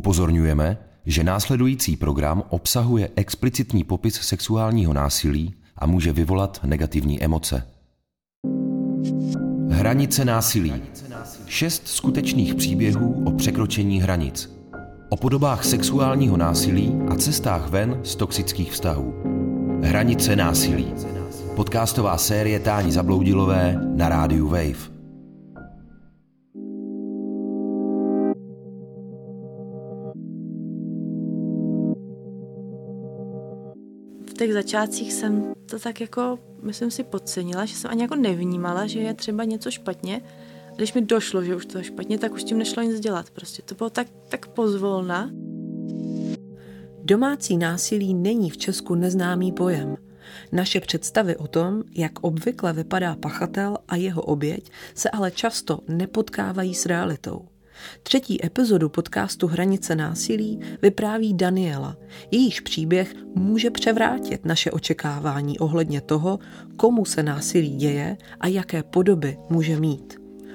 Upozorňujeme, že následující program obsahuje explicitní popis sexuálního násilí a může vyvolat negativní emoce. Hranice násilí. Šest skutečných příběhů o překročení hranic. O podobách sexuálního násilí a cestách ven z toxických vztahů. Hranice násilí. Podcastová série Táni Zabloudilové na rádiu Wave. Těch začátcích jsem to tak jako, myslím si, podcenila, že jsem ani jako nevnímala, že je třeba něco špatně. A když mi došlo, že už to je špatně, tak už tím nešlo nic dělat. Prostě to bylo tak, tak pozvolna. Domácí násilí není v Česku neznámý pojem. Naše představy o tom, jak obvykle vypadá pachatel a jeho oběť, se ale často nepotkávají s realitou. Třetí epizodu podcastu Hranice násilí vypráví Daniela. Jejíž příběh může převrátit naše očekávání ohledně toho, komu se násilí děje a jaké podoby může mít.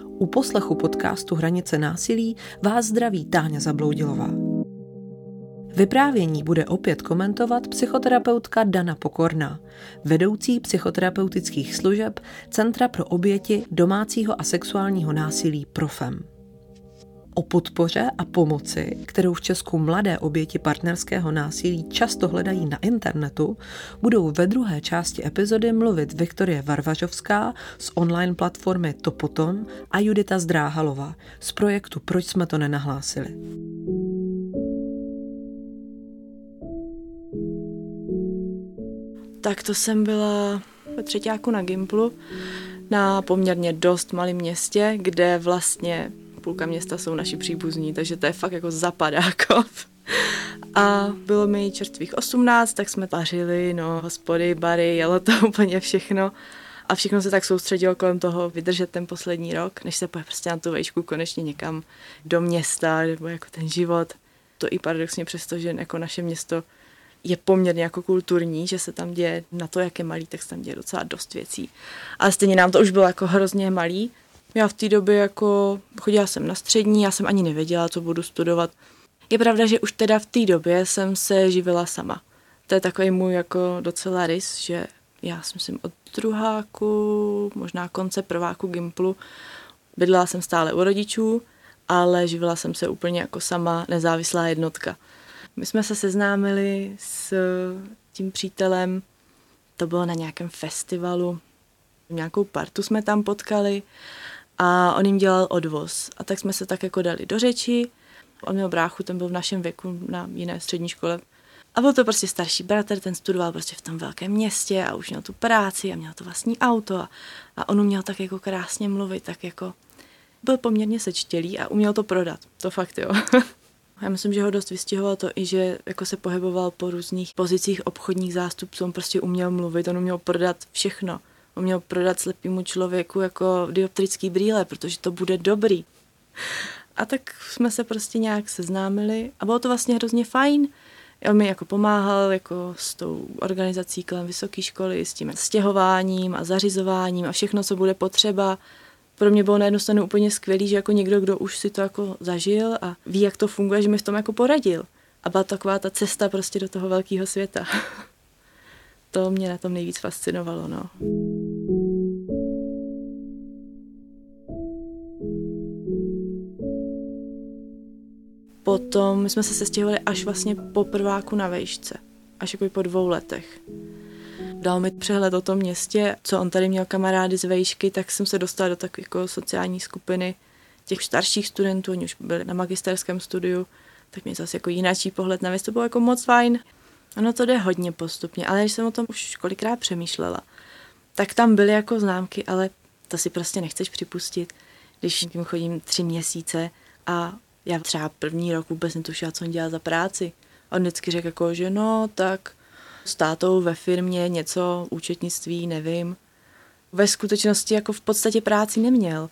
U poslechu podcastu Hranice násilí vás zdraví Táňa Zabloudilová. Vyprávění bude opět komentovat psychoterapeutka Dana Pokorná, vedoucí psychoterapeutických služeb Centra pro oběti domácího a sexuálního násilí Profem. O podpoře a pomoci, kterou v Česku mladé oběti partnerského násilí často hledají na internetu, budou ve druhé části epizody mluvit Viktorie Varvažovská z online platformy To potom a Judita Zdráhalová z projektu Proč jsme to nenahlásili. Tak to jsem byla ve třetíku na Gimplu na poměrně dost malém městě, kde vlastně půlka města jsou naši příbuzní, takže to je fakt jako zapadákov. A bylo mi čerstvých 18, tak jsme pařili, no, hospody, bary, jelo to úplně všechno. A všechno se tak soustředilo kolem toho vydržet ten poslední rok, než se poje prostě na tu vejšku konečně někam do města, nebo jako ten život. To i paradoxně přesto, že jako naše město je poměrně jako kulturní, že se tam děje na to, jak je malý, tak se tam děje docela dost věcí. Ale stejně nám to už bylo jako hrozně malý, já v té době jako chodila jsem na střední, já jsem ani nevěděla, co budu studovat. Je pravda, že už teda v té době jsem se živila sama. To je takový můj jako docela rys, že já si myslím od druháku, možná konce prváku Gimplu, bydlela jsem stále u rodičů, ale živila jsem se úplně jako sama nezávislá jednotka. My jsme se seznámili s tím přítelem, to bylo na nějakém festivalu, nějakou partu jsme tam potkali a on jim dělal odvoz. A tak jsme se tak jako dali do řeči. On měl bráchu, ten byl v našem věku na jiné střední škole. A byl to prostě starší bratr, ten studoval prostě v tom velkém městě a už měl tu práci a měl to vlastní auto a, a on uměl tak jako krásně mluvit, tak jako byl poměrně sečtělý a uměl to prodat. To fakt jo. Já myslím, že ho dost vystihovalo to i, že jako se pohyboval po různých pozicích obchodních zástupců, on prostě uměl mluvit, on uměl prodat všechno on měl prodat slepému člověku jako dioptrický brýle, protože to bude dobrý. A tak jsme se prostě nějak seznámili a bylo to vlastně hrozně fajn. On mi jako pomáhal jako s tou organizací kolem vysoké školy, s tím stěhováním a zařizováním a všechno, co bude potřeba. Pro mě bylo na jednu stranu úplně skvělý, že jako někdo, kdo už si to jako zažil a ví, jak to funguje, že mi v tom jako poradil. A byla taková ta cesta prostě do toho velkého světa. to mě na tom nejvíc fascinovalo, no. Potom my jsme se sestěhovali až vlastně po prváku na vejšce, až jako po dvou letech. Dal mi přehled o tom městě, co on tady měl kamarády z vejšky, tak jsem se dostala do takové jako sociální skupiny těch starších studentů, oni už byli na magisterském studiu, tak mě zase jako jináčí pohled na věc, to bylo jako moc fajn. Ono to jde hodně postupně, ale když jsem o tom už kolikrát přemýšlela, tak tam byly jako známky, ale to si prostě nechceš připustit, když tím chodím tři měsíce a já třeba první rok vůbec netušila, co on dělá za práci. On vždycky řekl jako, že no, tak s tátou ve firmě něco, účetnictví, nevím. Ve skutečnosti jako v podstatě práci neměl.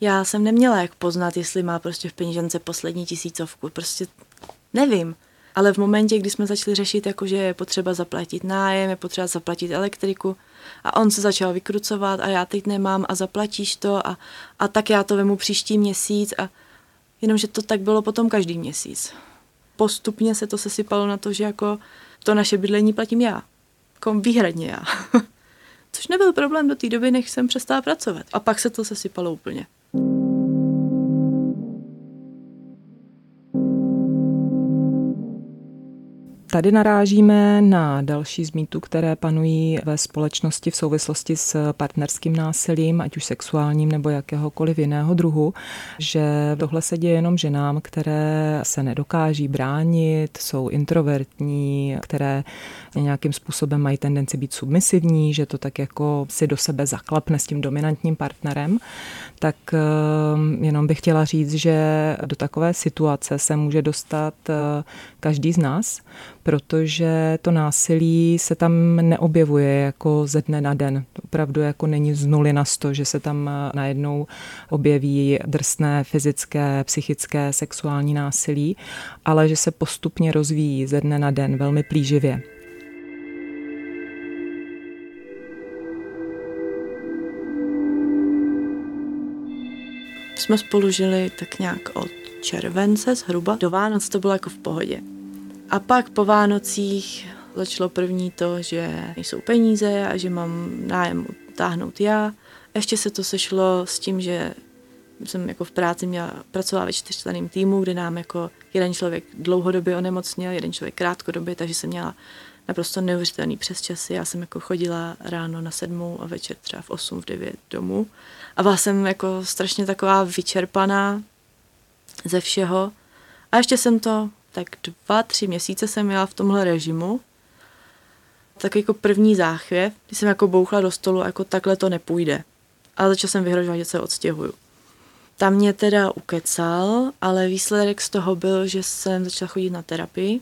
Já jsem neměla jak poznat, jestli má prostě v peněžence poslední tisícovku. Prostě nevím. Ale v momentě, kdy jsme začali řešit, jako že je potřeba zaplatit nájem, je potřeba zaplatit elektriku, a on se začal vykrucovat a já teď nemám a zaplatíš to a, a tak já to vemu příští měsíc a Jenomže to tak bylo potom každý měsíc. postupně se to sesypalo na to, že jako to naše bydlení platím já. Jako výhradně já. Což nebyl problém do té doby, než jsem přestala pracovat. A pak se to sesypalo úplně. Tady narážíme na další z mýtů, které panují ve společnosti v souvislosti s partnerským násilím, ať už sexuálním nebo jakéhokoliv jiného druhu, že tohle se děje jenom ženám, které se nedokáží bránit, jsou introvertní, které nějakým způsobem mají tendenci být submisivní, že to tak jako si do sebe zaklapne s tím dominantním partnerem, tak eh, jenom bych chtěla říct, že do takové situace se může dostat eh, každý z nás, protože to násilí se tam neobjevuje jako ze dne na den. Opravdu jako není z nuly na sto, že se tam eh, najednou objeví drsné fyzické, psychické, sexuální násilí, ale že se postupně rozvíjí ze dne na den velmi plíživě. Jsme spolu žili tak nějak od července zhruba. Do Vánoc to bylo jako v pohodě. A pak po Vánocích začalo první to, že nejsou peníze a že mám nájem táhnout já. Ještě se to sešlo s tím, že jsem jako v práci měla pracovala ve čtyřčleném týmu, kde nám jako jeden člověk dlouhodobě onemocněl, jeden člověk krátkodobě, takže jsem měla naprosto neuvěřitelný přes časy. Já jsem jako chodila ráno na sedmou a večer třeba v osm, v devět domů. A byla jsem jako strašně taková vyčerpaná ze všeho. A ještě jsem to tak dva, tři měsíce jsem měla v tomhle režimu. Tak jako první záchvěv, když jsem jako bouchla do stolu, jako takhle to nepůjde. A začala jsem vyhrožovat, že se odstěhuju. Tam mě teda ukecal, ale výsledek z toho byl, že jsem začala chodit na terapii,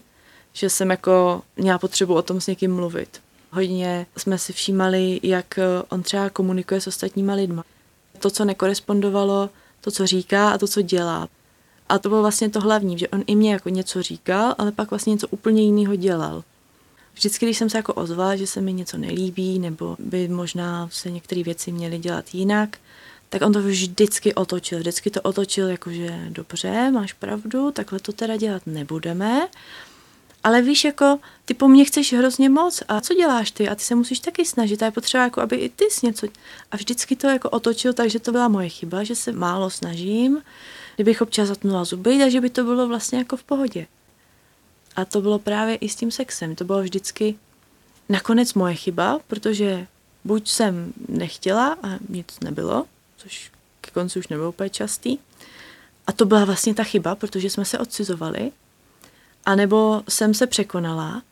že jsem jako měla potřebu o tom s někým mluvit. Hodně jsme si všímali, jak on třeba komunikuje s ostatníma lidma. To, co nekorespondovalo, to, co říká a to, co dělá. A to bylo vlastně to hlavní, že on i mě jako něco říkal, ale pak vlastně něco úplně jiného dělal. Vždycky, když jsem se jako ozvala, že se mi něco nelíbí, nebo by možná se některé věci měly dělat jinak, tak on to vždycky otočil. Vždycky to otočil jako, že dobře, máš pravdu, takhle to teda dělat nebudeme. Ale víš, jako ty po mně chceš hrozně moc a co děláš ty? A ty se musíš taky snažit a je potřeba, jako, aby i ty jsi něco... A vždycky to jako otočil, takže to byla moje chyba, že se málo snažím kdybych občas zatnula zuby, takže by to bylo vlastně jako v pohodě. A to bylo právě i s tím sexem. To bylo vždycky nakonec moje chyba, protože buď jsem nechtěla a nic nebylo, což ke konci už nebylo úplně častý, a to byla vlastně ta chyba, protože jsme se odcizovali, anebo jsem se překonala,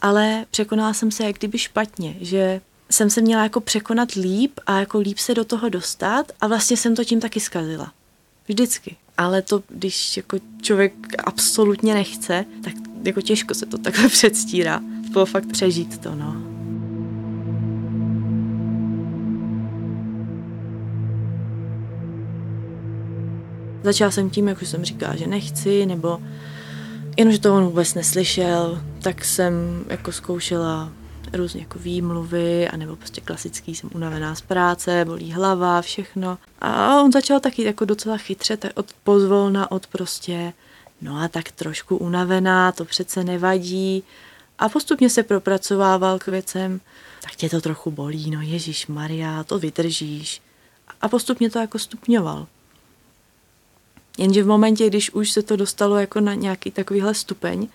ale překonala jsem se jak kdyby špatně, že jsem se měla jako překonat líp a jako líp se do toho dostat a vlastně jsem to tím taky zkazila. Vždycky. Ale to, když jako člověk absolutně nechce, tak jako těžko se to takhle předstírá. Bylo fakt přežít to, no. Začala jsem tím, jak už jsem říkala, že nechci, nebo jenomže to on vůbec neslyšel, tak jsem jako zkoušela různě jako výmluvy, anebo prostě klasický, jsem unavená z práce, bolí hlava, všechno. A on začal taky jako docela chytře, tak od pozvolna, od prostě, no a tak trošku unavená, to přece nevadí. A postupně se propracovával k věcem, tak tě to trochu bolí, no Ježíš Maria, to vydržíš. A postupně to jako stupňoval. Jenže v momentě, když už se to dostalo jako na nějaký takovýhle stupeň,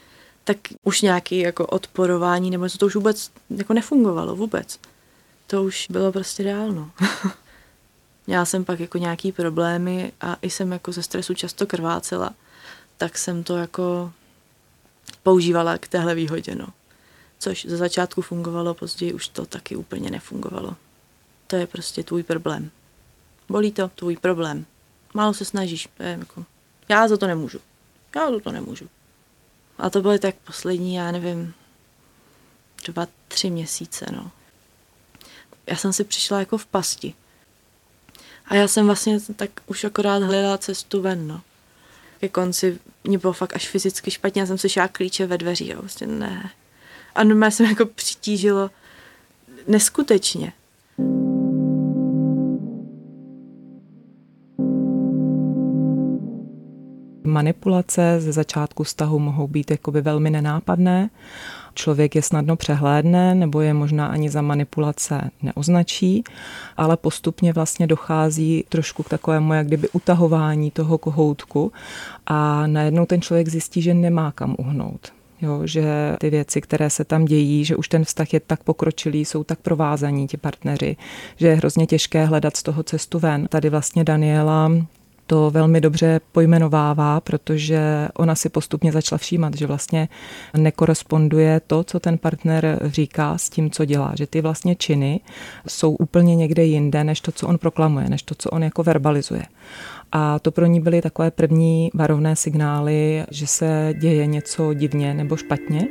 tak už nějaký jako odporování, nebo to už vůbec jako nefungovalo vůbec. To už bylo prostě reálno. Měla jsem pak jako nějaký problémy a i jsem jako ze stresu často krvácela, tak jsem to jako používala k téhle výhodě, no. Což ze začátku fungovalo, později už to taky úplně nefungovalo. To je prostě tvůj problém. Bolí to, tvůj problém. Málo se snažíš, to je jako, já za to nemůžu. Já za to nemůžu. A to byly tak poslední, já nevím, dva, tři měsíce, no. Já jsem si přišla jako v pasti. A já jsem vlastně tak už akorát hledala cestu ven, no. Ke konci mě bylo fakt až fyzicky špatně, já jsem si šla klíče ve dveří a vlastně ne. A normálně jsem jako přitížilo neskutečně. Manipulace ze začátku vztahu mohou být jakoby velmi nenápadné. Člověk je snadno přehlédne nebo je možná ani za manipulace neoznačí, ale postupně vlastně dochází trošku k takovému jak kdyby utahování toho kohoutku a najednou ten člověk zjistí, že nemá kam uhnout. Jo, že ty věci, které se tam dějí, že už ten vztah je tak pokročilý, jsou tak provázaní ti partneři, že je hrozně těžké hledat z toho cestu ven. Tady vlastně Daniela to velmi dobře pojmenovává, protože ona si postupně začala všímat, že vlastně nekoresponduje to, co ten partner říká s tím, co dělá. Že ty vlastně činy jsou úplně někde jinde, než to, co on proklamuje, než to, co on jako verbalizuje. A to pro ní byly takové první varovné signály, že se děje něco divně nebo špatně.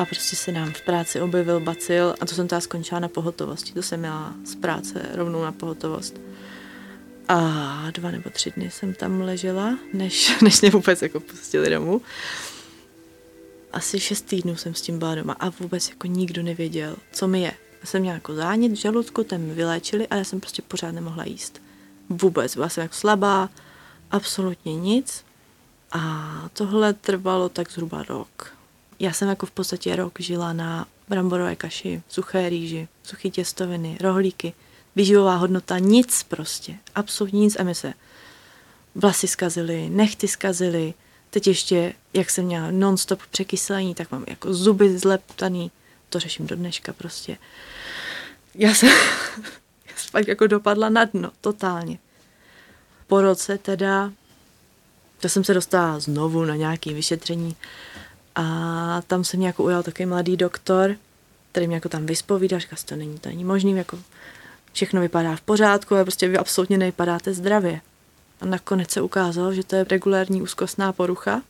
A prostě se nám v práci objevil bacil a to jsem teda skončila na pohotovosti. To jsem měla z práce rovnou na pohotovost. A dva nebo tři dny jsem tam ležela, než, než mě vůbec jako pustili domů. Asi šest týdnů jsem s tím byla doma a vůbec jako nikdo nevěděl, co mi je. Já jsem měla jako zánět v žaludku, ten mi vyléčili a já jsem prostě pořád nemohla jíst. Vůbec, byla jsem jako slabá, absolutně nic. A tohle trvalo tak zhruba rok. Já jsem jako v podstatě rok žila na bramborové kaši, suché rýži, suché těstoviny, rohlíky, výživová hodnota, nic prostě, absolutně nic. A my se vlasy zkazily, nechty zkazily, teď ještě, jak jsem měla non-stop překyselení, tak mám jako zuby zleptaný, to řeším do dneška prostě. Já jsem, já jsem fakt jako dopadla na dno, totálně. Po roce teda, to jsem se dostala znovu na nějaké vyšetření a tam se mě jako ujal takový mladý doktor, který mě jako tam vyspovídá, říká, to není, to není možný, jako všechno vypadá v pořádku, ale prostě vy absolutně nevypadáte zdravě. A nakonec se ukázalo, že to je regulární úzkostná porucha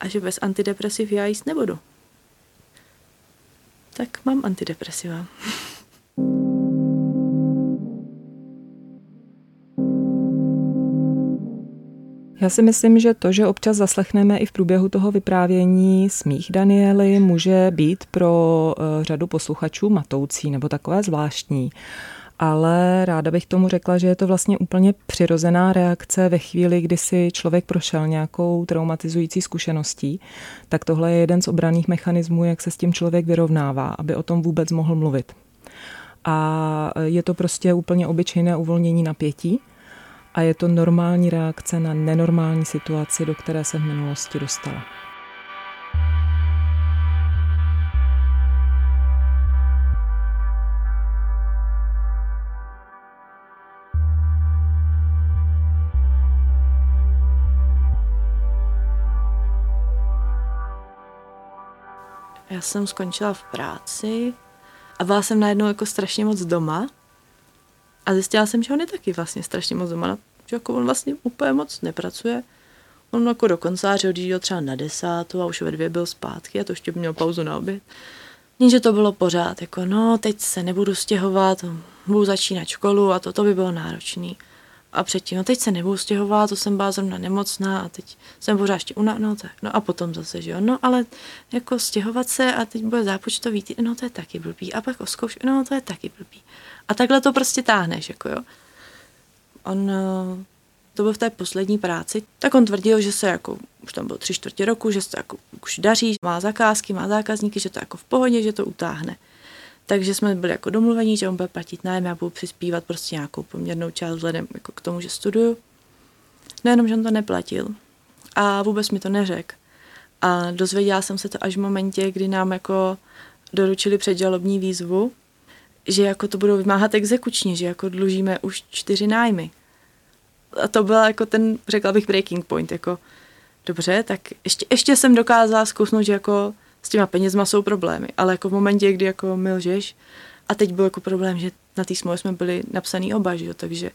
a že bez antidepresiv já jíst nebudu. Tak mám antidepresiva. Já si myslím, že to, že občas zaslechneme i v průběhu toho vyprávění smích Daniely, může být pro eh, řadu posluchačů matoucí nebo takové zvláštní. Ale ráda bych tomu řekla, že je to vlastně úplně přirozená reakce ve chvíli, kdy si člověk prošel nějakou traumatizující zkušeností, tak tohle je jeden z obraných mechanismů, jak se s tím člověk vyrovnává, aby o tom vůbec mohl mluvit. A je to prostě úplně obyčejné uvolnění napětí, a je to normální reakce na nenormální situaci, do které se v minulosti dostala. Já jsem skončila v práci a byla jsem najednou jako strašně moc doma a zjistila jsem, že on je taky vlastně strašně moc doma, že jako on vlastně úplně moc nepracuje. On jako do koncáře odjížděl třeba na desátou a už ve dvě byl zpátky a to ještě měl pauzu na oběd. že to bylo pořád, jako no, teď se nebudu stěhovat, budu začínat školu a to, to by bylo náročný. A předtím, no teď se nebudu stěhovat, to jsem byla zrovna nemocná a teď jsem pořád ještě una, no, tak, no a potom zase, že jo, no ale jako stěhovat se a teď bude zápočtový týden, no to je taky blbý a pak o zkoušku, no to je taky blbý. A takhle to prostě táhneš, jako jo. On eh, to byl v té poslední práci, tak on tvrdil, že se jako, už tam bylo tři čtvrtě roku, že se jako už daří, má zakázky, má zákazníky, že to jako v pohodě, že to utáhne. Takže jsme byli jako domluvení, že on bude platit nájem, já budu přispívat prostě nějakou poměrnou část vzhledem jako k tomu, že studuju. Nejenom, že on to neplatil a vůbec mi to neřekl. A dozvěděla jsem se to až v momentě, kdy nám jako doručili předžalobní výzvu, že jako to budou vymáhat exekučně, že jako dlužíme už čtyři nájmy. A to byl jako ten, řekla bych, breaking point, jako dobře, tak ještě, ještě jsem dokázala zkousnout, že jako s těma penězma jsou problémy, ale jako v momentě, kdy jako mi lžeš, a teď byl jako problém, že na té smlouvě jsme byli napsaný oba, že jo, takže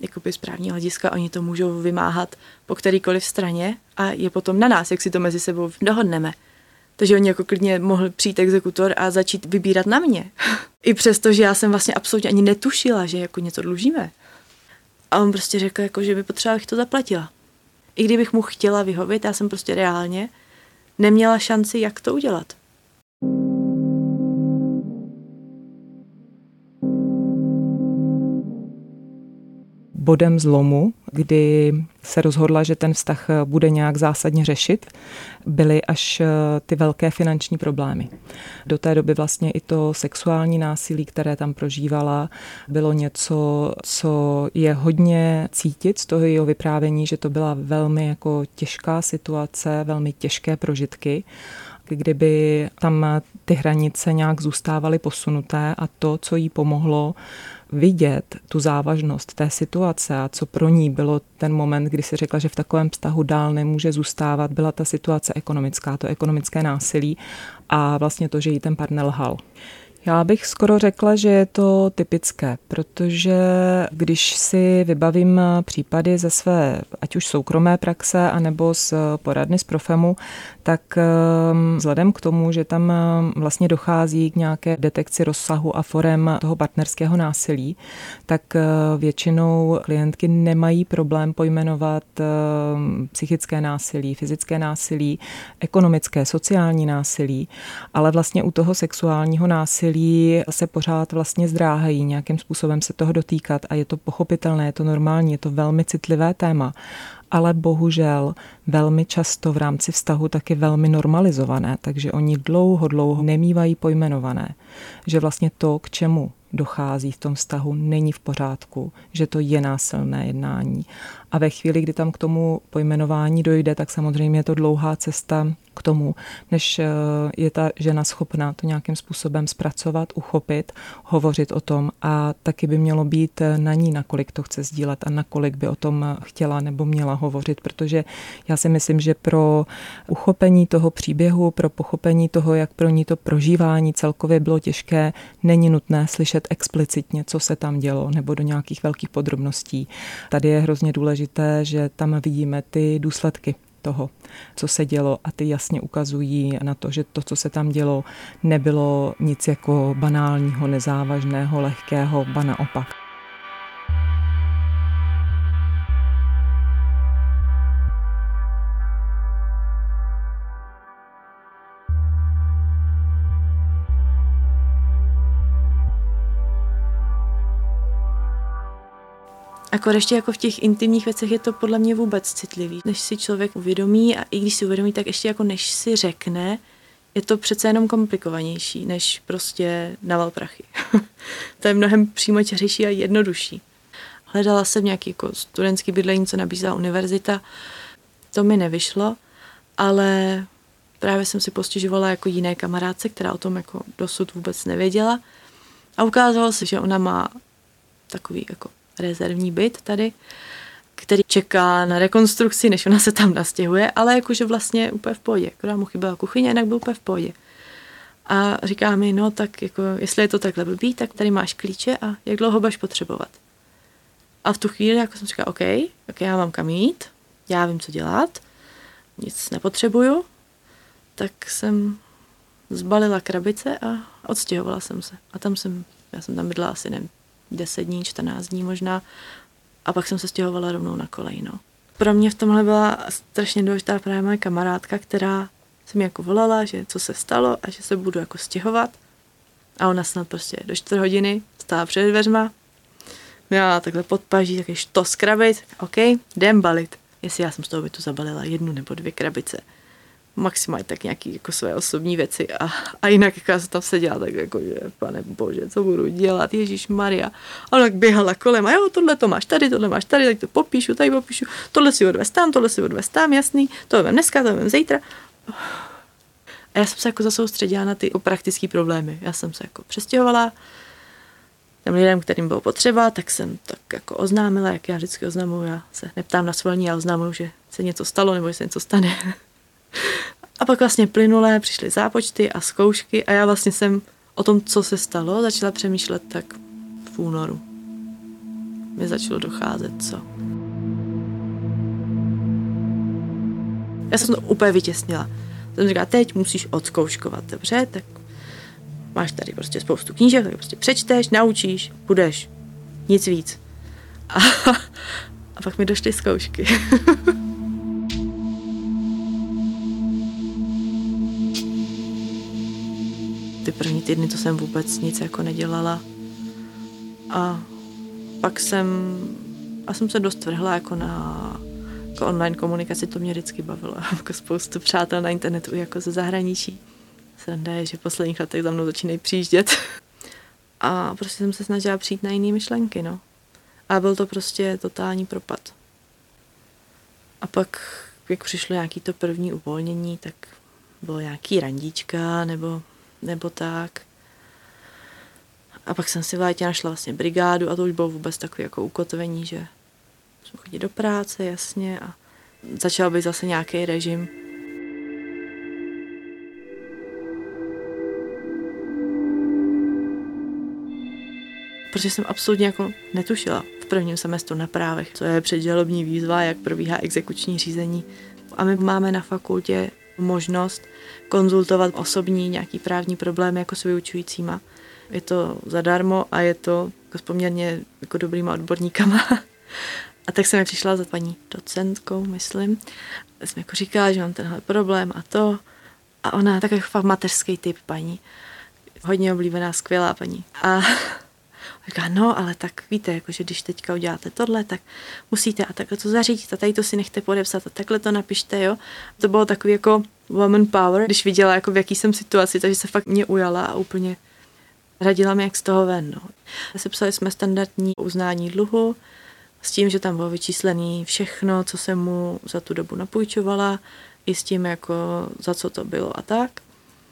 jakoby z právního hlediska oni to můžou vymáhat po kterýkoliv straně a je potom na nás, jak si to mezi sebou dohodneme. Takže oni jako klidně mohl přijít exekutor a začít vybírat na mě. I přesto, že já jsem vlastně absolutně ani netušila, že jako něco dlužíme. A on prostě řekl, jako, že by potřeba, abych to zaplatila. I kdybych mu chtěla vyhovit, já jsem prostě reálně neměla šanci, jak to udělat. Bodem zlomu, kdy se rozhodla, že ten vztah bude nějak zásadně řešit, byly až eh, ty velké finanční problémy. Do té doby vlastně i to sexuální násilí, které tam prožívala, bylo něco, co je hodně cítit z toho jeho vyprávění, že to byla velmi jako těžká situace, velmi těžké prožitky kdyby tam ty hranice nějak zůstávaly posunuté a to, co jí pomohlo vidět tu závažnost té situace a co pro ní bylo ten moment, kdy si řekla, že v takovém vztahu dál nemůže zůstávat, byla ta situace ekonomická, to ekonomické násilí a vlastně to, že jí ten partner lhal. Já bych skoro řekla, že je to typické, protože když si vybavím případy ze své, ať už soukromé praxe, anebo z poradny z Profemu, tak ehm, vzhledem k tomu, že tam ehm, vlastně dochází k nějaké detekci rozsahu a forem toho partnerského násilí, tak eh, většinou klientky nemají problém pojmenovat ehm, psychické násilí, fyzické násilí, ekonomické, sociální násilí, ale vlastně u toho sexuálního násilí se pořád vlastně zdráhají nějakým způsobem se toho dotýkat a je to pochopitelné, je to normální, je to velmi citlivé téma. Ale bohužel velmi často v rámci vztahu taky velmi normalizované, takže oni dlouho, dlouho nemývají pojmenované, že vlastně to, k čemu dochází v tom vztahu, není v pořádku, že to je násilné jednání. A ve chvíli, kdy tam k tomu pojmenování dojde, tak samozřejmě je to dlouhá cesta k tomu, než eh, je ta žena schopná to nějakým způsobem zpracovat, uchopit, hovořit o tom a taky by mělo být eh, na ní, nakolik to chce sdílet a nakolik by o tom eh, chtěla nebo měla hovořit, protože já si myslím, že pro uchopení toho příběhu, pro pochopení toho, jak pro ní to prožívání celkově bylo těžké, není nutné slyšet explicitně, co se tam dělo, nebo do nějakých velkých podrobností. Tady je hrozně důležité, že tam vidíme ty důsledky toho, co se dělo a ty jasně ukazují na to, že to, co se tam dělo, nebylo nic jako banálního, nezávažného, lehkého, ba naopak. Akor ještě jako v těch intimních věcech je to podle mě vůbec citlivý. Než si člověk uvědomí a i když si uvědomí, tak ještě jako než si řekne, je to přece jenom komplikovanější, než prostě naval prachy. to je mnohem přímočařejší a jednodušší. Hledala jsem nějaký jako studentský bydlení, co nabízela univerzita. To mi nevyšlo, ale právě jsem si postěžovala jako jiné kamarádce, která o tom jako dosud vůbec nevěděla. A ukázalo se, že ona má takový jako rezervní byt tady, který čeká na rekonstrukci, než ona se tam nastěhuje, ale jakože vlastně úplně v pohodě. Akorát mu chyběla kuchyně, jinak byl úplně v pohodě. A říká mi, no tak jako, jestli je to takhle blbý, tak tady máš klíče a jak dlouho budeš potřebovat. A v tu chvíli jako jsem říkala, OK, ok, já mám kam jít, já vím, co dělat, nic nepotřebuju, tak jsem zbalila krabice a odstěhovala jsem se. A tam jsem, já jsem tam bydla asi, nevím, 10 dní, 14 dní možná. A pak jsem se stěhovala rovnou na kolej, no. Pro mě v tomhle byla strašně důležitá právě moje kamarádka, která se mi jako volala, že co se stalo a že se budu jako stěhovat. A ona snad prostě do čtvrt hodiny stála před dveřma, měla takhle podpaží, taky štos krabic, OK, jdem balit. Jestli já jsem z toho bytu zabalila jednu nebo dvě krabice maximálně tak nějaký jako své osobní věci a, a jinak jak já jsem tam seděla, tak jako, že pane bože, co budu dělat, Ježíš Maria. A tak běhala kolem a jo, tohle to máš tady, tohle máš tady, tak to popíšu, tady popíšu, tohle si odvez tam, tohle si odvez tam, jasný, to vem dneska, to vem zítra. A já jsem se jako zasoustředila na ty praktické problémy. Já jsem se jako přestěhovala, těm lidem, kterým bylo potřeba, tak jsem tak jako oznámila, jak já vždycky oznamuju, já se neptám na svolení, já oznamuju, že se něco stalo nebo že se něco stane. A pak vlastně plynulé přišly zápočty a zkoušky a já vlastně jsem o tom, co se stalo, začala přemýšlet tak v únoru. Mi začalo docházet, co. Já jsem to úplně vytěsnila. Jsem říkala, teď musíš odzkouškovat, dobře, tak máš tady prostě spoustu knížek, tak prostě přečteš, naučíš, budeš. Nic víc. A, a pak mi došly zkoušky. ty první týdny to jsem vůbec nic jako nedělala. A pak jsem A jsem se dost vrhla jako na jako online komunikaci, to mě vždycky bavilo. Jako spoustu přátel na internetu jako ze zahraničí. Sranda je, že v posledních letech za mnou začínají přijíždět. A prostě jsem se snažila přijít na jiné myšlenky, no. A byl to prostě totální propad. A pak, jak přišlo nějaký to první uvolnění, tak bylo nějaký randíčka nebo, nebo tak. A pak jsem si v létě našla vlastně brigádu a to už bylo vůbec takové jako ukotvení, že jsem chodit do práce, jasně, a začal být zase nějaký režim. Protože jsem absolutně jako netušila v prvním semestru na právech, co je předžalobní výzva, jak probíhá exekuční řízení. A my máme na fakultě možnost konzultovat osobní nějaký právní problémy jako s vyučujícíma. Je to zadarmo a je to jako s poměrně jako dobrýma odborníkama. A tak jsem přišla za paní docentkou, myslím. Jsem jako říkala, že mám tenhle problém a to. A ona tak jako fakt mateřský typ paní. Hodně oblíbená, skvělá paní. A říká, no, ale tak víte, jako, že když teďka uděláte tohle, tak musíte a takhle to zařídit a tady to si nechte podepsat a takhle to napište, jo. To bylo takový jako woman power, když viděla, jako v jaký jsem situaci, takže se fakt mě ujala a úplně radila mi, jak z toho ven. No. Sepsali jsme standardní uznání dluhu, s tím, že tam bylo vyčíslený všechno, co jsem mu za tu dobu napůjčovala, i s tím, jako za co to bylo a tak.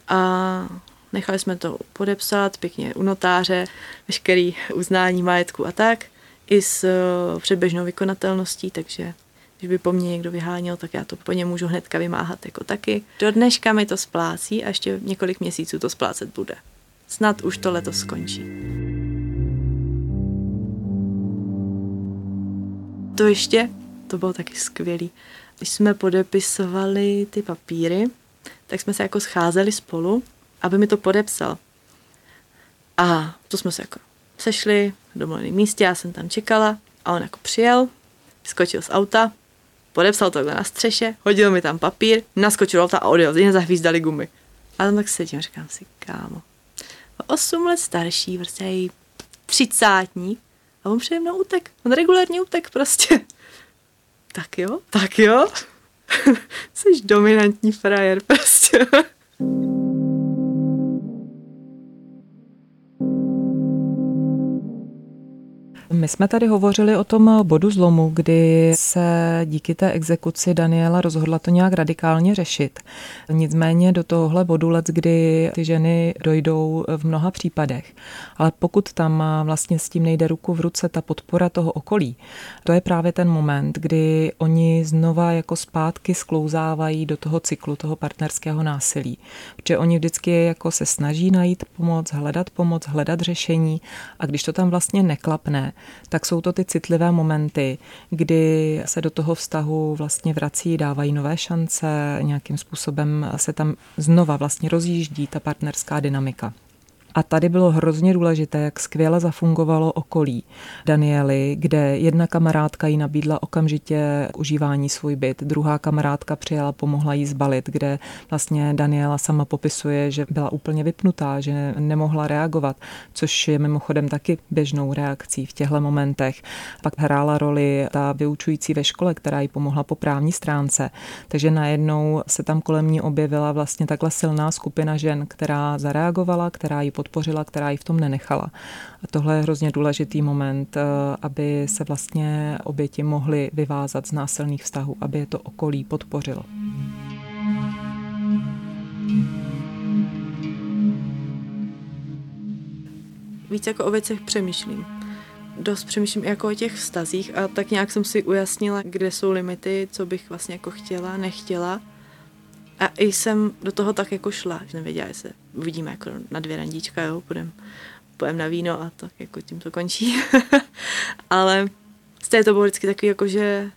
A nechali jsme to podepsat pěkně u notáře, veškerý uznání majetku a tak, i s eh, předběžnou vykonatelností, takže když by po mně někdo vyháněl, tak já to po něm můžu hnedka vymáhat jako taky. Do dneška mi to splácí a ještě několik měsíců to splácet bude. Snad už to letos skončí. To ještě, to bylo taky skvělý. Když jsme podepisovali ty papíry, tak jsme se jako scházeli spolu, aby mi to podepsal. A to jsme se jako sešli v domluveném místě, já jsem tam čekala a on jako přijel, skočil z auta, podepsal to na střeše, hodil mi tam papír, naskočil auta a odjel, jen zahvízdali gumy. A tam tak sedím, říkám si, kámo, 8 let starší, prostě třicátník, a on přede mnou utek. On regulárně utek prostě. Tak jo, tak jo. Jsi dominantní frajer prostě. My jsme tady hovořili o tom bodu zlomu, kdy se díky té exekuci Daniela rozhodla to nějak radikálně řešit. Nicméně do tohohle bodu let, kdy ty ženy dojdou v mnoha případech. Ale pokud tam vlastně s tím nejde ruku v ruce ta podpora toho okolí, to je právě ten moment, kdy oni znova jako zpátky sklouzávají do toho cyklu toho partnerského násilí. Protože oni vždycky jako se snaží najít pomoc, hledat pomoc, hledat řešení a když to tam vlastně neklapne, tak jsou to ty citlivé momenty, kdy se do toho vztahu vlastně vrací, dávají nové šance, nějakým způsobem se tam znova vlastně rozjíždí ta partnerská dynamika. A tady bylo hrozně důležité, jak skvěle zafungovalo okolí Daniely, kde jedna kamarádka jí nabídla okamžitě užívání svůj byt, druhá kamarádka přijela, pomohla jí zbalit, kde vlastně Daniela sama popisuje, že byla úplně vypnutá, že nemohla reagovat, což je mimochodem taky běžnou reakcí v těchto momentech. Pak hrála roli ta vyučující ve škole, která jí pomohla po právní stránce. Takže najednou se tam kolem ní objevila vlastně takhle silná skupina žen, která zareagovala, která ji podpořila, která ji v tom nenechala. A tohle je hrozně důležitý moment, eh, aby se vlastně oběti mohly vyvázat z násilných vztahů, aby je to okolí podpořilo. Víc jako o věcech přemýšlím. Dost přemýšlím jako o těch vztazích a tak nějak jsem si ujasnila, kde jsou limity, co bych vlastně jako chtěla, nechtěla a i jsem do toho tak jako šla, že nevěděla, se uvidíme jako na dvě randíčka, jo, půjdem, půjdem na víno a tak jako tím to končí. Ale z té to bylo vždycky takový jako, že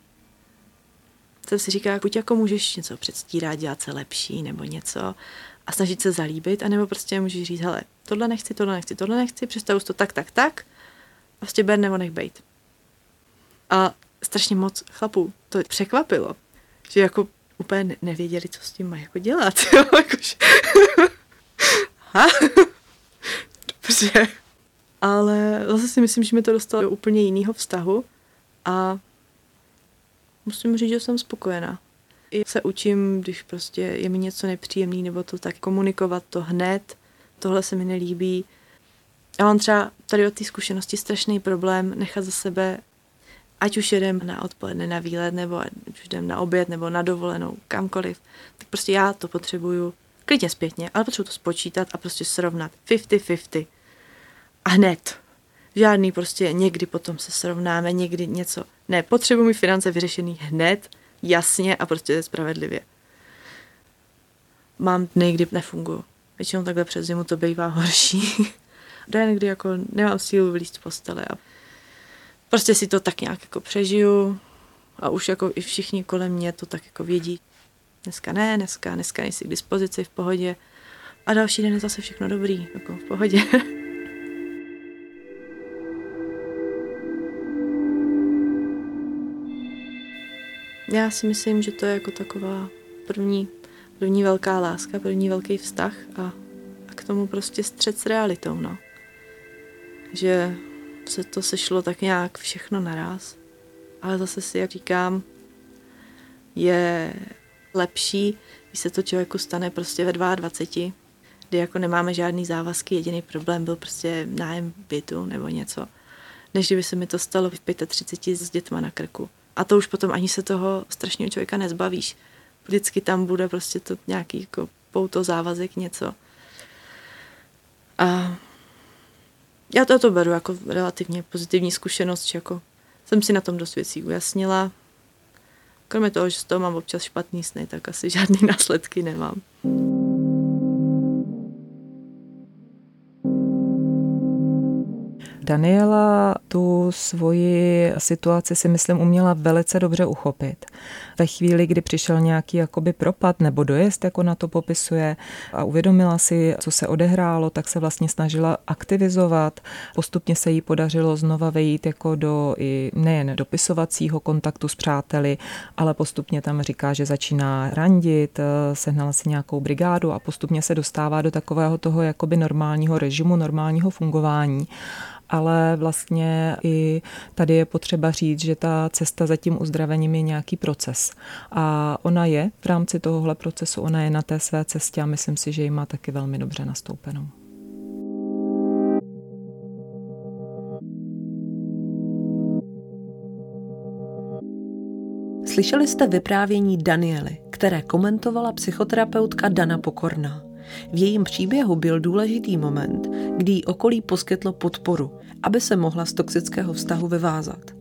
jsem si říkala, buď jako můžeš něco předstírat, dělat se lepší nebo něco a snažit se zalíbit, anebo prostě můžeš říct, hele, tohle nechci, tohle nechci, tohle nechci, představu to tak, tak, tak prostě ber nebo nech bejt. A strašně moc chlapů to překvapilo, že jako úplně nevěděli, co s tím mají jako dělat. Dobře. Ale zase si myslím, že mi to dostalo do úplně jiného vztahu, a musím říct, že jsem spokojená. I se učím, když prostě je mi něco nepříjemný, nebo to tak komunikovat to hned, tohle se mi nelíbí. Já mám třeba tady od té zkušenosti strašný problém nechat za sebe, ať už jedem na odpoledne na výlet, nebo ať už jdem na oběd, nebo na dovolenou, kamkoliv, tak prostě já to potřebuju klidně zpětně, ale potřebuji to spočítat a prostě srovnat 50-50. A hned. Žádný prostě někdy potom se srovnáme, někdy něco. Ne, potřebuji mi finance vyřešený hned, jasně a prostě spravedlivě. Mám dny, kdy nefunguji. Většinou takhle přes zimu to bývá horší. Den, kdy jako nemám sílu vylíst z postele a prostě si to tak nějak jako přežiju a už jako i všichni kolem mě to tak jako vědí. Dneska ne, dneska, dneska nejsi k dispozici, v pohodě. A další den je zase všechno dobrý, jako v pohodě. Já si myslím, že to je jako taková první, první velká láska, první velký vztah a, a k tomu prostě střed s realitou, no. Že se to sešlo tak nějak všechno naraz. Ale zase si, jak říkám, je lepší, když se to člověku stane prostě ve 22, kdy jako nemáme žádný závazky, jediný problém byl prostě nájem bytu nebo něco, než kdyby se mi to stalo v 35 s dětma na krku. A to už potom ani se toho strašného člověka nezbavíš. Vždycky tam bude prostě to nějaký jako pouto závazek, něco. A já to, to beru jako relativně pozitivní zkušenost, že jako jsem si na tom dost věcí ujasnila. Kromě toho, že z toho mám občas špatný sny, tak asi žádný následky nemám. Daniela tu svoji situaci si myslím uměla velice dobře uchopit. Ve chvíli, kdy přišel nějaký jakoby propad nebo dojezd, jako na to popisuje, a uvědomila si, co se odehrálo, tak se vlastně snažila aktivizovat. Postupně se jí podařilo znova vejít jako do i nejen dopisovacího kontaktu s přáteli, ale postupně tam říká, že začíná randit, sehnala si nějakou brigádu a postupně se dostává do takového toho jakoby normálního režimu, normálního fungování ale vlastně i tady je potřeba říct, že ta cesta za tím uzdravením je nějaký proces. A ona je v rámci tohohle procesu, ona je na té své cestě a myslím si, že ji má taky velmi dobře nastoupenou. Slyšeli jste vyprávění Daniely, které komentovala psychoterapeutka Dana Pokorná. V jejím příběhu byl důležitý moment, kdy jí okolí poskytlo podporu, aby se mohla z toxického vztahu vyvázat.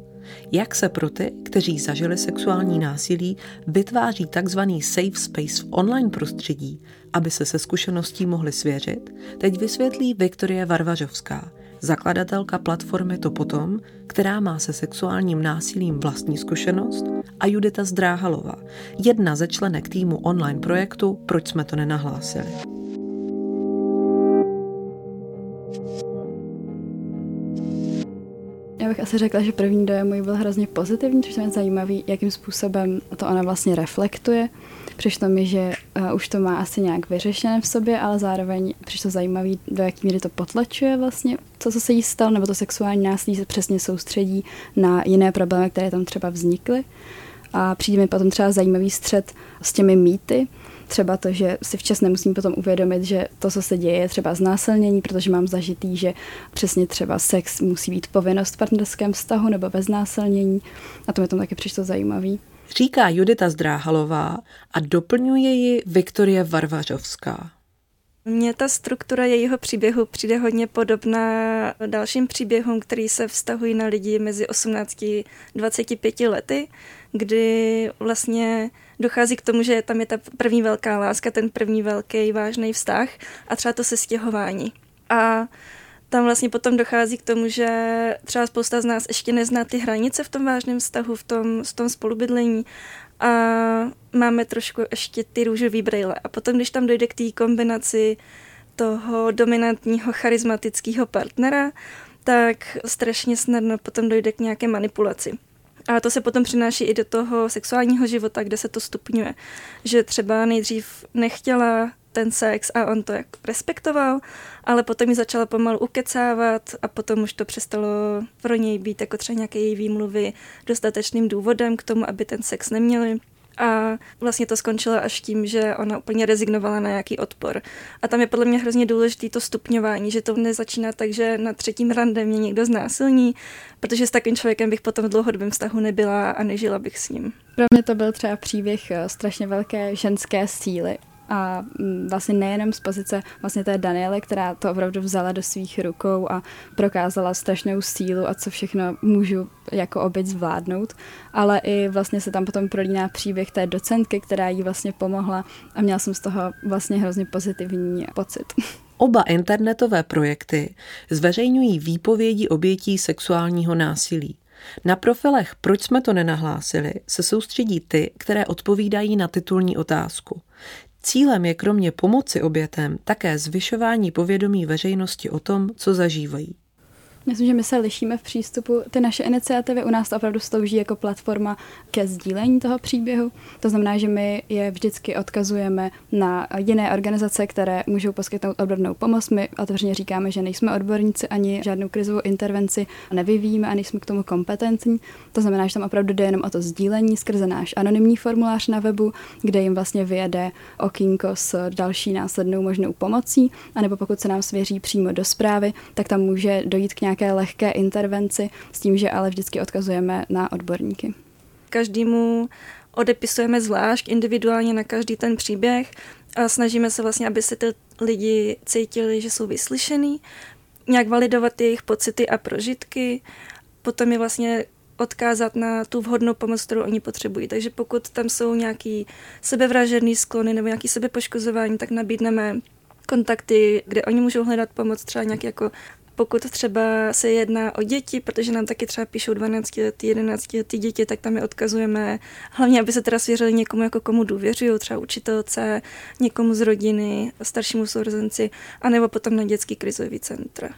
Jak se pro ty, kteří zažili sexuální násilí, vytváří takzvaný safe space v online prostředí, aby se se zkušeností mohli svěřit, teď vysvětlí Viktorie Varvařovská, zakladatelka platformy To potom, která má se sexuálním násilím vlastní zkušenost, a Judita Zdráhalová, jedna ze členek týmu online projektu Proč jsme to nenahlásili. Já bych asi řekla, že první dojem můj byl hrozně pozitivní, což je zajímavý, jakým způsobem to ona vlastně reflektuje. Přišlo mi, že uh, už to má asi nějak vyřešené v sobě, ale zároveň přišlo zajímavý, do jaké míry to potlačuje vlastně to, co se jí stalo, nebo to sexuální násilí se přesně soustředí na jiné problémy, které tam třeba vznikly. A přijde mi potom třeba zajímavý střed s těmi mýty, třeba to, že si včas nemusím potom uvědomit, že to, co se děje, je třeba znásilnění, protože mám zažitý, že přesně třeba sex musí být povinnost v partnerském vztahu nebo bez násilnění. A to mi tam taky přišlo zajímavý. Říká Judita Zdráhalová a doplňuje ji Viktorie Varvařovská. Mně ta struktura jejího příběhu přijde hodně podobná dalším příběhům, který se vztahují na lidi mezi 18 a 25 lety, kdy vlastně dochází k tomu, že tam je ta první velká láska, ten první velký vážný vztah a třeba to se stěhování. A tam vlastně potom dochází k tomu, že třeba spousta z nás ještě nezná ty hranice v tom vážném vztahu, v tom, v tom spolubydlení a máme trošku ještě ty růžový brýle. A potom, když tam dojde k té kombinaci toho dominantního charismatického partnera, tak strašně snadno potom dojde k nějaké manipulaci. A to se potom přináší i do toho sexuálního života, kde se to stupňuje. Že třeba nejdřív nechtěla ten sex a on to jako respektoval, ale potom ji začala pomalu ukecávat a potom už to přestalo pro něj být jako třeba nějaké její výmluvy dostatečným důvodem k tomu, aby ten sex neměli. A vlastně to skončilo až tím, že ona úplně rezignovala na nějaký odpor. A tam je podle mě hrozně důležité to stupňování, že to nezačíná tak, že na třetím rande mě někdo znásilní, protože s takým člověkem bych potom v dlouhodobém vztahu nebyla a nežila bych s ním. Pro mě to byl třeba příběh eh, strašně velké ženské síly a mm, vlastně nejenom z pozice vlastně té Daniely, která to opravdu vzala do svých rukou a prokázala strašnou sílu a co všechno můžu jako oběť zvládnout, ale i vlastně se tam potom prolíná příběh té docentky, která jí vlastně pomohla a měla jsem z toho vlastně hrozně pozitivní pocit. Oba internetové projekty zveřejňují výpovědi obětí sexuálního násilí. Na profilech Proč jsme to nenahlásili se soustředí ty, které odpovídají na titulní otázku. Cílem je kromě pomoci obětem také zvyšování povědomí veřejnosti o tom, co zažívají. Myslím, že my se lišíme v přístupu. Ty naše iniciativy u nás to opravdu slouží jako platforma ke sdílení toho příběhu. To znamená, že my je vždycky odkazujeme na jiné organizace, které můžou poskytnout odbornou pomoc. My otevřeně říkáme, že nejsme odborníci ani žádnou krizovou intervenci nevyvíjíme a nejsme k tomu kompetentní. To znamená, že tam opravdu jde jenom o to sdílení skrze náš anonymní formulář na webu, kde jim vlastně vyjede okýnko s další následnou možnou pomocí, anebo pokud se nám svěří přímo do zprávy, tak tam může dojít k nějaké nějaké lehké intervenci, s tím, že ale vždycky odkazujeme na odborníky. Každému odepisujeme zvlášť individuálně na každý ten příběh a snažíme se vlastně, aby se ty lidi cítili, že jsou vyslyšený, nějak validovat jejich pocity a prožitky, potom je vlastně odkázat na tu vhodnou pomoc, kterou oni potřebují. Takže pokud tam jsou nějaký sebevražedný sklony nebo nějaký sebepoškozování, tak nabídneme kontakty, kde oni můžou hledat pomoc, třeba nějaký jako pokud třeba se jedná o děti, protože nám taky třeba píšou 12 letý, 11 letý děti, tak tam je odkazujeme, hlavně aby se teda svěřili někomu, jako komu důvěřují, třeba učitelce, někomu z rodiny, staršímu sourozenci, anebo potom na dětský krizový centra.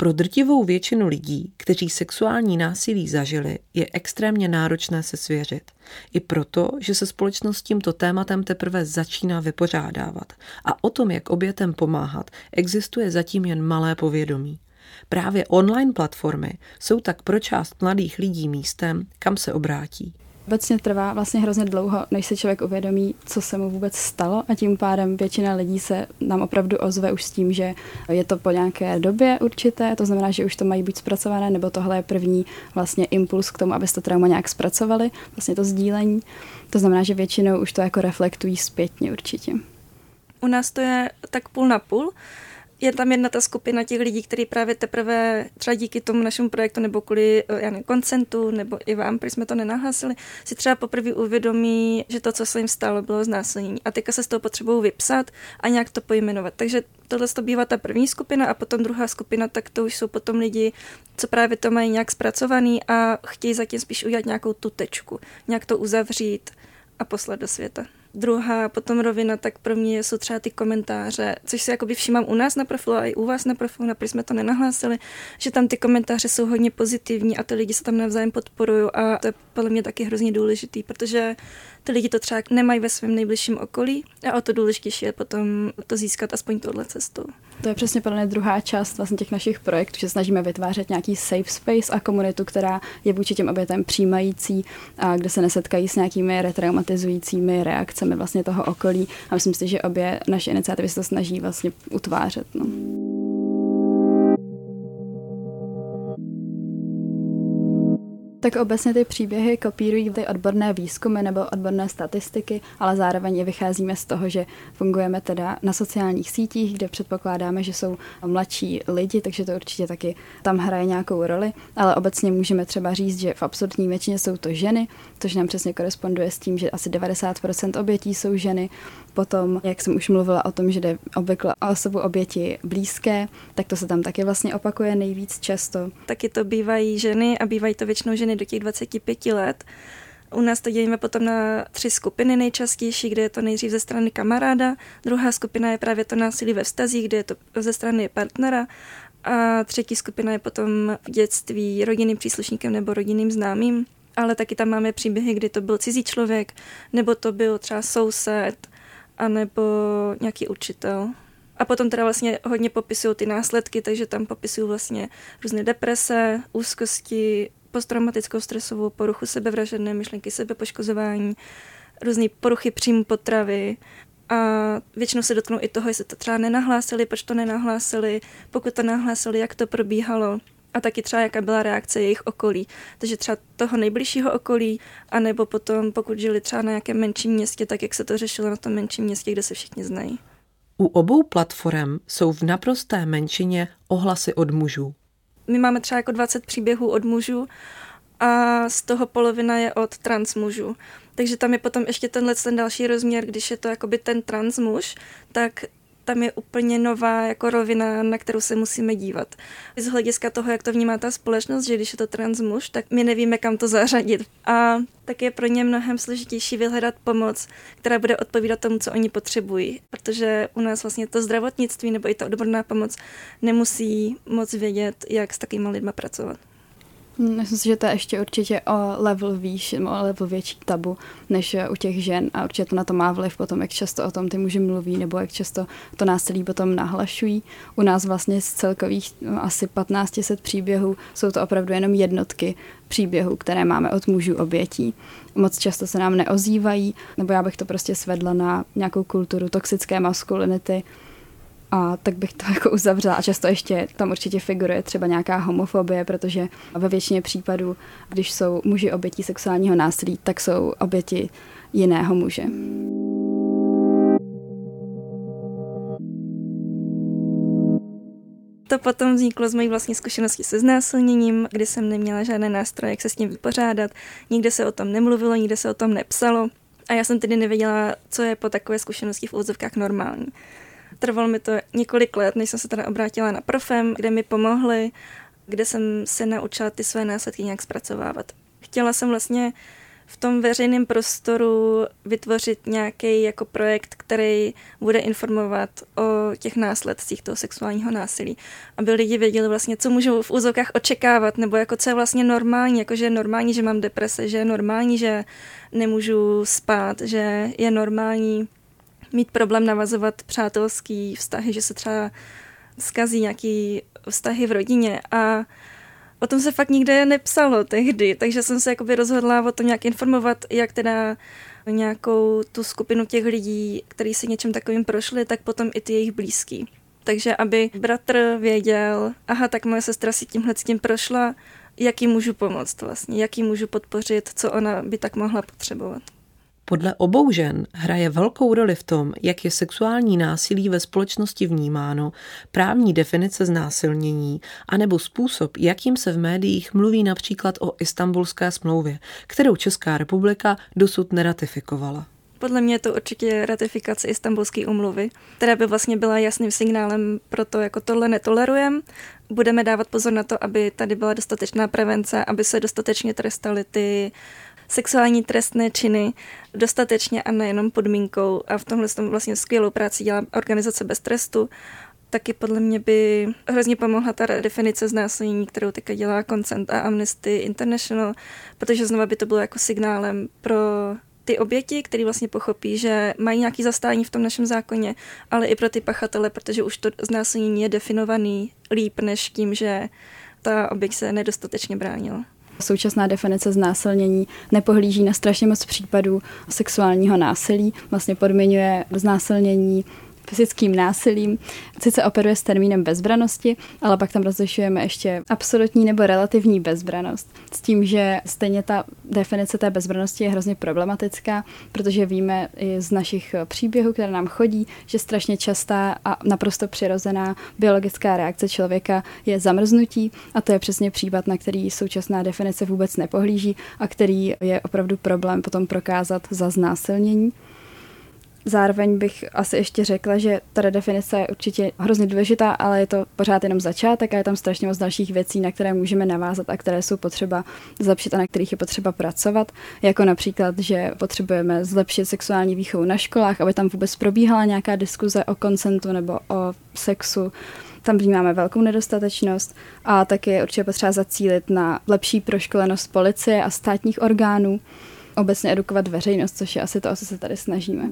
Pro drtivou většinu lidí, kteří sexuální násilí zažili, je extrémně náročné se svěřit. I proto, že se společnost tímto tématem teprve začíná vypořádávat. A o tom, jak obětem pomáhat, existuje zatím jen malé povědomí. Právě online platformy jsou tak pro část mladých lidí místem, kam se obrátí. Obecně trvá vlastně hrozně dlouho, než se člověk uvědomí, co se mu vůbec stalo a tím pádem většina lidí se nám opravdu ozve už s tím, že je to po nějaké době určité, to znamená, že už to mají být zpracované, nebo tohle je první vlastně impuls k tomu, abyste trauma nějak zpracovali, vlastně to sdílení. To znamená, že většinou už to jako reflektují zpětně určitě. U nás to je tak půl na půl je tam jedna ta skupina těch lidí, kteří právě teprve třeba díky tomu našemu projektu nebo kvůli eh, já nevím, koncentu nebo i vám, protože jsme to nenahlásili, si třeba poprvé uvědomí, že to, co se jim stalo, bylo znásilnění. A teďka se z toho potřebují vypsat a nějak to pojmenovat. Takže tohle to bývá ta první skupina a potom druhá skupina, tak to už jsou potom lidi, co právě to mají nějak zpracovaný a chtějí zatím spíš udělat nějakou tu tečku, nějak to uzavřít a poslat do světa. Druhá potom rovina, tak pro mě jsou třeba ty komentáře, což si jakoby všímám u nás na profilu a i u vás na profilu, na jsme to nenahlásili, že tam ty komentáře jsou hodně pozitivní a ty lidi se tam navzájem podporují a to je podle mě taky hrozně důležitý, protože ty lidi to třeba nemají ve svém nejbližším okolí a o to důležitější je potom to získat aspoň tohle cestou. To je přesně podle druhá část vlastně těch našich projektů, že snažíme vytvářet nějaký safe space a komunitu, která je vůči těm obětem přijímající a kde se nesetkají s nějakými retraumatizujícími reakcemi vlastně toho okolí. A myslím si, že obě naše iniciativy se to snaží vlastně utvářet. No. Tak obecně ty příběhy kopírují ty odborné výzkumy nebo odborné statistiky, ale zároveň i vycházíme z toho, že fungujeme teda na sociálních sítích, kde předpokládáme, že jsou mladší lidi, takže to určitě taky tam hraje nějakou roli, ale obecně můžeme třeba říct, že v absolutní většině jsou to ženy, což nám přesně koresponduje s tím, že asi 90% obětí jsou ženy. Potom, jak jsem už mluvila o tom, že jde obvykle o osobu oběti blízké, tak to se tam taky vlastně opakuje nejvíc často. Taky to bývají ženy a bývají to většinou ženy do těch 25 let. U nás to dělíme potom na tři skupiny nejčastější, kde je to nejdřív ze strany kamaráda, druhá skupina je právě to násilí ve vztazích, kde je to ze strany partnera a třetí skupina je potom v dětství rodinným příslušníkem nebo rodinným známým. Ale taky tam máme příběhy, kdy to byl cizí člověk, nebo to byl třeba soused, anebo nějaký učitel. A potom teda vlastně hodně popisují ty následky, takže tam popisují vlastně různé deprese, úzkosti, posttraumatickou stresovou poruchu, sebevražedné myšlenky, sebepoškozování, různé poruchy příjmu potravy, a většinou se dotknou i toho, jestli to třeba nenahlásili, proč to nenahlásili, pokud to nahlásili, jak to probíhalo a taky třeba jaká byla reakce jejich okolí. Takže třeba toho nejbližšího okolí, anebo potom, pokud žili třeba na nějakém menším městě, tak jak se to řešilo na tom menším městě, kde se všichni znají. U obou platform jsou v naprosté menšině ohlasy od mužů. My máme třeba jako 20 příběhů od mužů a z toho polovina je od trans mužů. Takže tam je potom ještě tenhle ten další rozměr, když je to jakoby ten trans muž, tak tam je úplně nová jako rovina, na kterou se musíme dívat. Z hlediska toho, jak to vnímá ta společnost, že když je to trans muž, tak my nevíme, kam to zařadit. A tak je pro ně mnohem složitější vyhledat pomoc, která bude odpovídat tomu, co oni potřebují. Protože u nás vlastně to zdravotnictví nebo i ta odborná pomoc nemusí moc vědět, jak s takovými lidmi pracovat. Myslím si, že to je ještě určitě o level výš, o level větší tabu, než u těch žen a určitě to na to má vliv potom, jak často o tom ty muži mluví nebo jak často to násilí potom nahlašují. U nás vlastně z celkových no, asi 1500 příběhů jsou to opravdu jenom jednotky příběhů, které máme od mužů obětí. Moc často se nám neozývají, nebo já bych to prostě svedla na nějakou kulturu toxické maskulinity, a tak bych to jako uzavřela. A často ještě tam určitě figuruje třeba nějaká homofobie, protože ve většině případů, když jsou muži obětí sexuálního násilí, tak jsou oběti jiného muže. To potom vzniklo z mojí vlastní zkušenosti se znásilněním, kdy jsem neměla žádné nástroje, jak se s tím vypořádat. Nikde se o tom nemluvilo, nikde se o tom nepsalo. A já jsem tedy nevěděla, co je po takové zkušenosti v úzovkách normální. Trvalo mi to několik let, než jsem se teda obrátila na profem, kde mi pomohli, kde jsem se naučila ty své následky nějak zpracovávat. Chtěla jsem vlastně v tom veřejném prostoru vytvořit nějaký jako projekt, který bude informovat o těch následcích toho sexuálního násilí, aby lidi věděli vlastně, co můžou v úzovkách očekávat, nebo jako co je vlastně normální, jako že je normální, že mám deprese, že je normální, že nemůžu spát, že je normální mít problém navazovat přátelský vztahy, že se třeba zkazí nějaký vztahy v rodině a o tom se fakt nikde nepsalo tehdy, takže jsem se jakoby rozhodla o tom nějak informovat, jak teda nějakou tu skupinu těch lidí, kteří si něčem takovým prošli, tak potom i ty jejich blízký. Takže aby bratr věděl, aha, tak moje sestra si tímhle s tím prošla, jak jí můžu pomoct vlastně, jak jí můžu podpořit, co ona by tak mohla potřebovat. Podle obou žen hraje velkou roli v tom, jak je sexuální násilí ve společnosti vnímáno, právní definice znásilnění, anebo způsob, jakým se v médiích mluví například o istambulské smlouvě, kterou Česká republika dosud neratifikovala. Podle mě je to určitě ratifikace Istanbulské umluvy, která by vlastně byla jasným signálem pro to, jako tohle netolerujeme. Budeme dávat pozor na to, aby tady byla dostatečná prevence, aby se dostatečně trestaly ty sexuální trestné činy dostatečně a nejenom podmínkou. A v tomhle tom vlastně skvělou práci dělá organizace bez trestu. Taky podle mě by hrozně pomohla ta definice znásilnění, kterou teďka dělá Consent a Amnesty International, protože znova by to bylo jako signálem pro ty oběti, který vlastně pochopí, že mají nějaký zastání v tom našem zákoně, ale i pro ty pachatele, protože už to znásilnění je definovaný líp než tím, že ta oběť se nedostatečně bránila. Současná definice znásilnění nepohlíží na strašně moc případů sexuálního násilí, vlastně podmiňuje znásilnění fyzickým násilím. Sice operuje s termínem bezbranosti, ale pak tam rozlišujeme ještě absolutní nebo relativní bezbranost. S tím, že stejně ta definice té bezbranosti je hrozně problematická, protože víme i z našich příběhů, které nám chodí, že strašně častá a naprosto přirozená biologická reakce člověka je zamrznutí a to je přesně případ, na který současná definice vůbec nepohlíží a který je opravdu problém potom prokázat za znásilnění. Zároveň bych asi ještě řekla, že ta redefinice je určitě hrozně důležitá, ale je to pořád jenom začátek a je tam strašně moc dalších věcí, na které můžeme navázat a které jsou potřeba zlepšit a na kterých je potřeba pracovat. Jako například, že potřebujeme zlepšit sexuální výchovu na školách, aby tam vůbec probíhala nějaká diskuze o konsentu nebo o sexu tam vnímáme velkou nedostatečnost a taky je určitě potřeba zacílit na lepší proškolenost policie a státních orgánů, obecně edukovat veřejnost, což je asi to, o co se tady snažíme.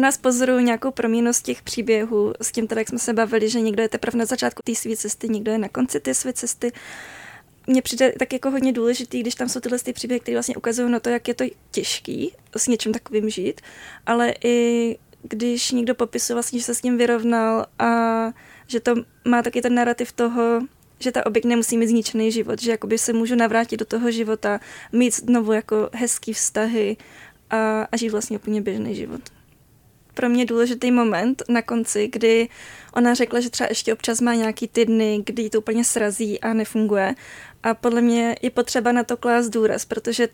Nás pozoruju nějakou proměnost těch příběhů s tím, jak jsme se bavili, že někdo je teprve na začátku té své cesty, někdo je na konci té své cesty. Mně přijde tak jako hodně důležitý, když tam jsou tyhle ty příběhy, které vlastně ukazují na to, jak je to těžký s něčím takovým žít, ale i když někdo popisuje vlastně, že se s tím vyrovnal a že to má taky ten narrativ toho, že ta oběť nemusí mít zničený život, že jakoby se můžu navrátit do toho života, mít znovu jako hezký vztahy a, a žít vlastně úplně běžný život. Pro mě důležitý moment na konci, kdy ona řekla, že třeba ještě občas má nějaký ty dny, kdy to úplně srazí a nefunguje. A podle mě je potřeba na to klást důraz, protože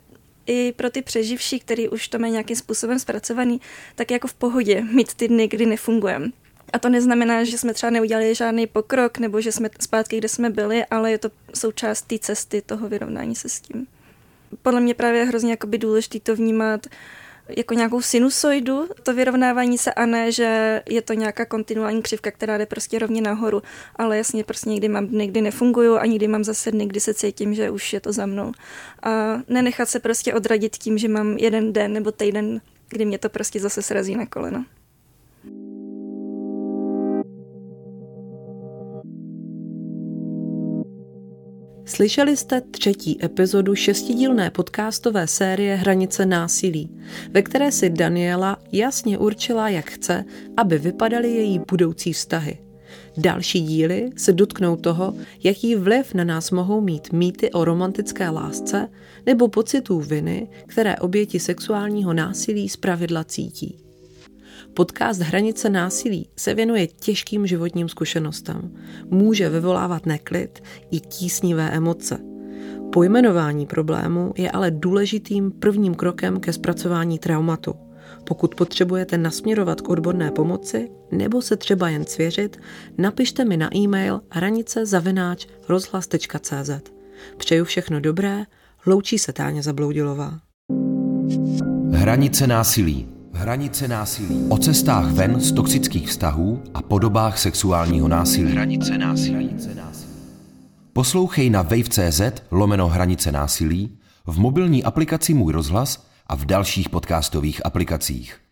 i pro ty přeživší, který už to mají nějakým způsobem zpracovaný, tak jako v pohodě mít ty dny, kdy nefungujeme. A to neznamená, že jsme třeba neudělali žádný pokrok nebo že jsme zpátky, kde jsme byli, ale je to součást té cesty toho vyrovnání se s tím. Podle mě právě je hrozně důležité to vnímat jako nějakou sinusoidu, to vyrovnávání se a ne, že je to nějaká kontinuální křivka, která jde prostě rovně nahoru, ale jasně prostě někdy mám dny, kdy nefunguju a někdy mám zase dny, kdy se cítím, že už je to za mnou. A nenechat se prostě odradit tím, že mám jeden den nebo týden, kdy mě to prostě zase srazí na koleno. Slyšeli jste třetí epizodu šestidílné podcastové série Hranice násilí, ve které si Daniela jasně určila, jak chce, aby vypadaly její budoucí vztahy. Další díly se dotknou toho, jaký vliv na nás mohou mít mýty o romantické lásce nebo pocitů viny, které oběti sexuálního násilí zpravidla cítí. Podcast Hranice násilí se věnuje těžkým životním zkušenostem. Může vyvolávat neklid i tísnivé emoce. Pojmenování problému je ale důležitým prvním krokem ke zpracování traumatu. Pokud potřebujete nasměrovat k odborné pomoci nebo se třeba jen svěřit, napište mi na e-mail hranice zavináč rozhlas.cz. Přeju všechno dobré, loučí se Táně Zabloudilová. Hranice násilí Hranice násilí. O cestách ven z toxických vztahů a podobách sexuálního násilí. Hranice násilí. Poslouchej na wave.cz lomeno Hranice násilí, v mobilní aplikaci Můj rozhlas a v dalších podcastových aplikacích.